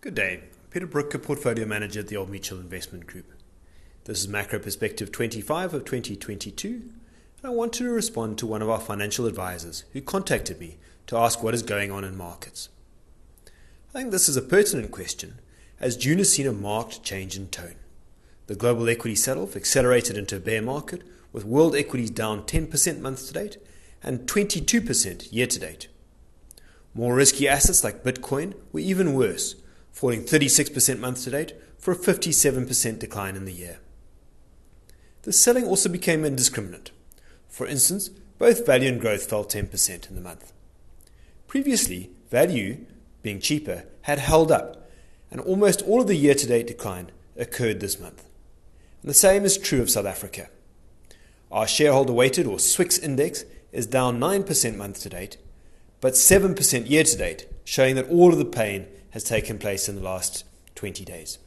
Good day. Peter Brooke, Portfolio Manager at the Old Mutual Investment Group. This is Macro Perspective 25 of 2022, and I want to respond to one of our financial advisors who contacted me to ask what is going on in markets. I think this is a pertinent question, as June has seen a marked change in tone. The global equity sell-off accelerated into a bear market, with world equities down 10% month to date and 22% year to date. More risky assets like Bitcoin were even worse, falling 36% month to date for a 57% decline in the year. The selling also became indiscriminate. For instance, both value and growth fell 10% in the month. Previously, value, being cheaper, had held up, and almost all of the year to date decline occurred this month. And the same is true of South Africa. Our shareholder weighted or SWIX index is down 9% month to date, but 7% year to date, showing that all of the pain has taken place in the last 20 days.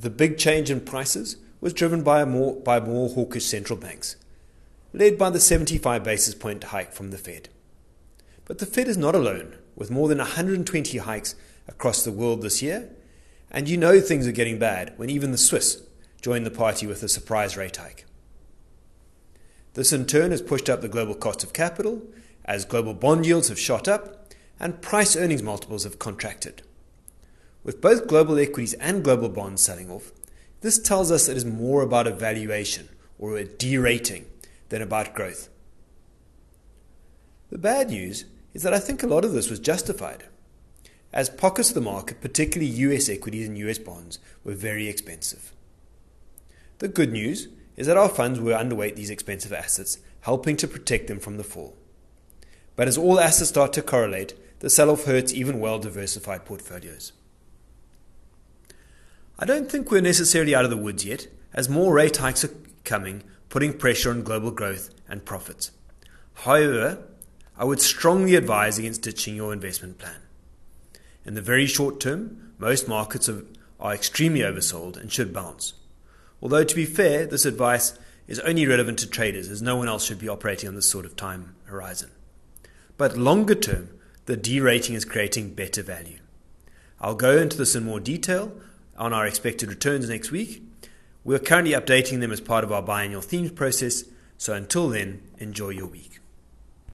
The big change in prices was driven by, more, by more hawkish central banks, led by the 75 basis point hike from the Fed. But the Fed is not alone, with more than 120 hikes across the world this year, and you know things are getting bad when even the Swiss join the party with a surprise rate hike. This in turn has pushed up the global cost of capital as global bond yields have shot up and price earnings multiples have contracted. With both global equities and global bonds selling off, this tells us it is more about a valuation or a derating than about growth. The bad news is that I think a lot of this was justified, as pockets of the market, particularly US equities and US bonds, were very expensive. The good news is that our funds were underweight these expensive assets, helping to protect them from the fall. But as all assets start to correlate, the sell off hurts even well diversified portfolios. I don't think we're necessarily out of the woods yet, as more rate hikes are coming, putting pressure on global growth and profits. However, I would strongly advise against ditching your investment plan. In the very short term, most markets are extremely oversold and should bounce. Although, to be fair, this advice is only relevant to traders, as no one else should be operating on this sort of time horizon. But longer term, the derating is creating better value. I'll go into this in more detail on our expected returns next week. We're currently updating them as part of our biannual themes process, so until then, enjoy your week.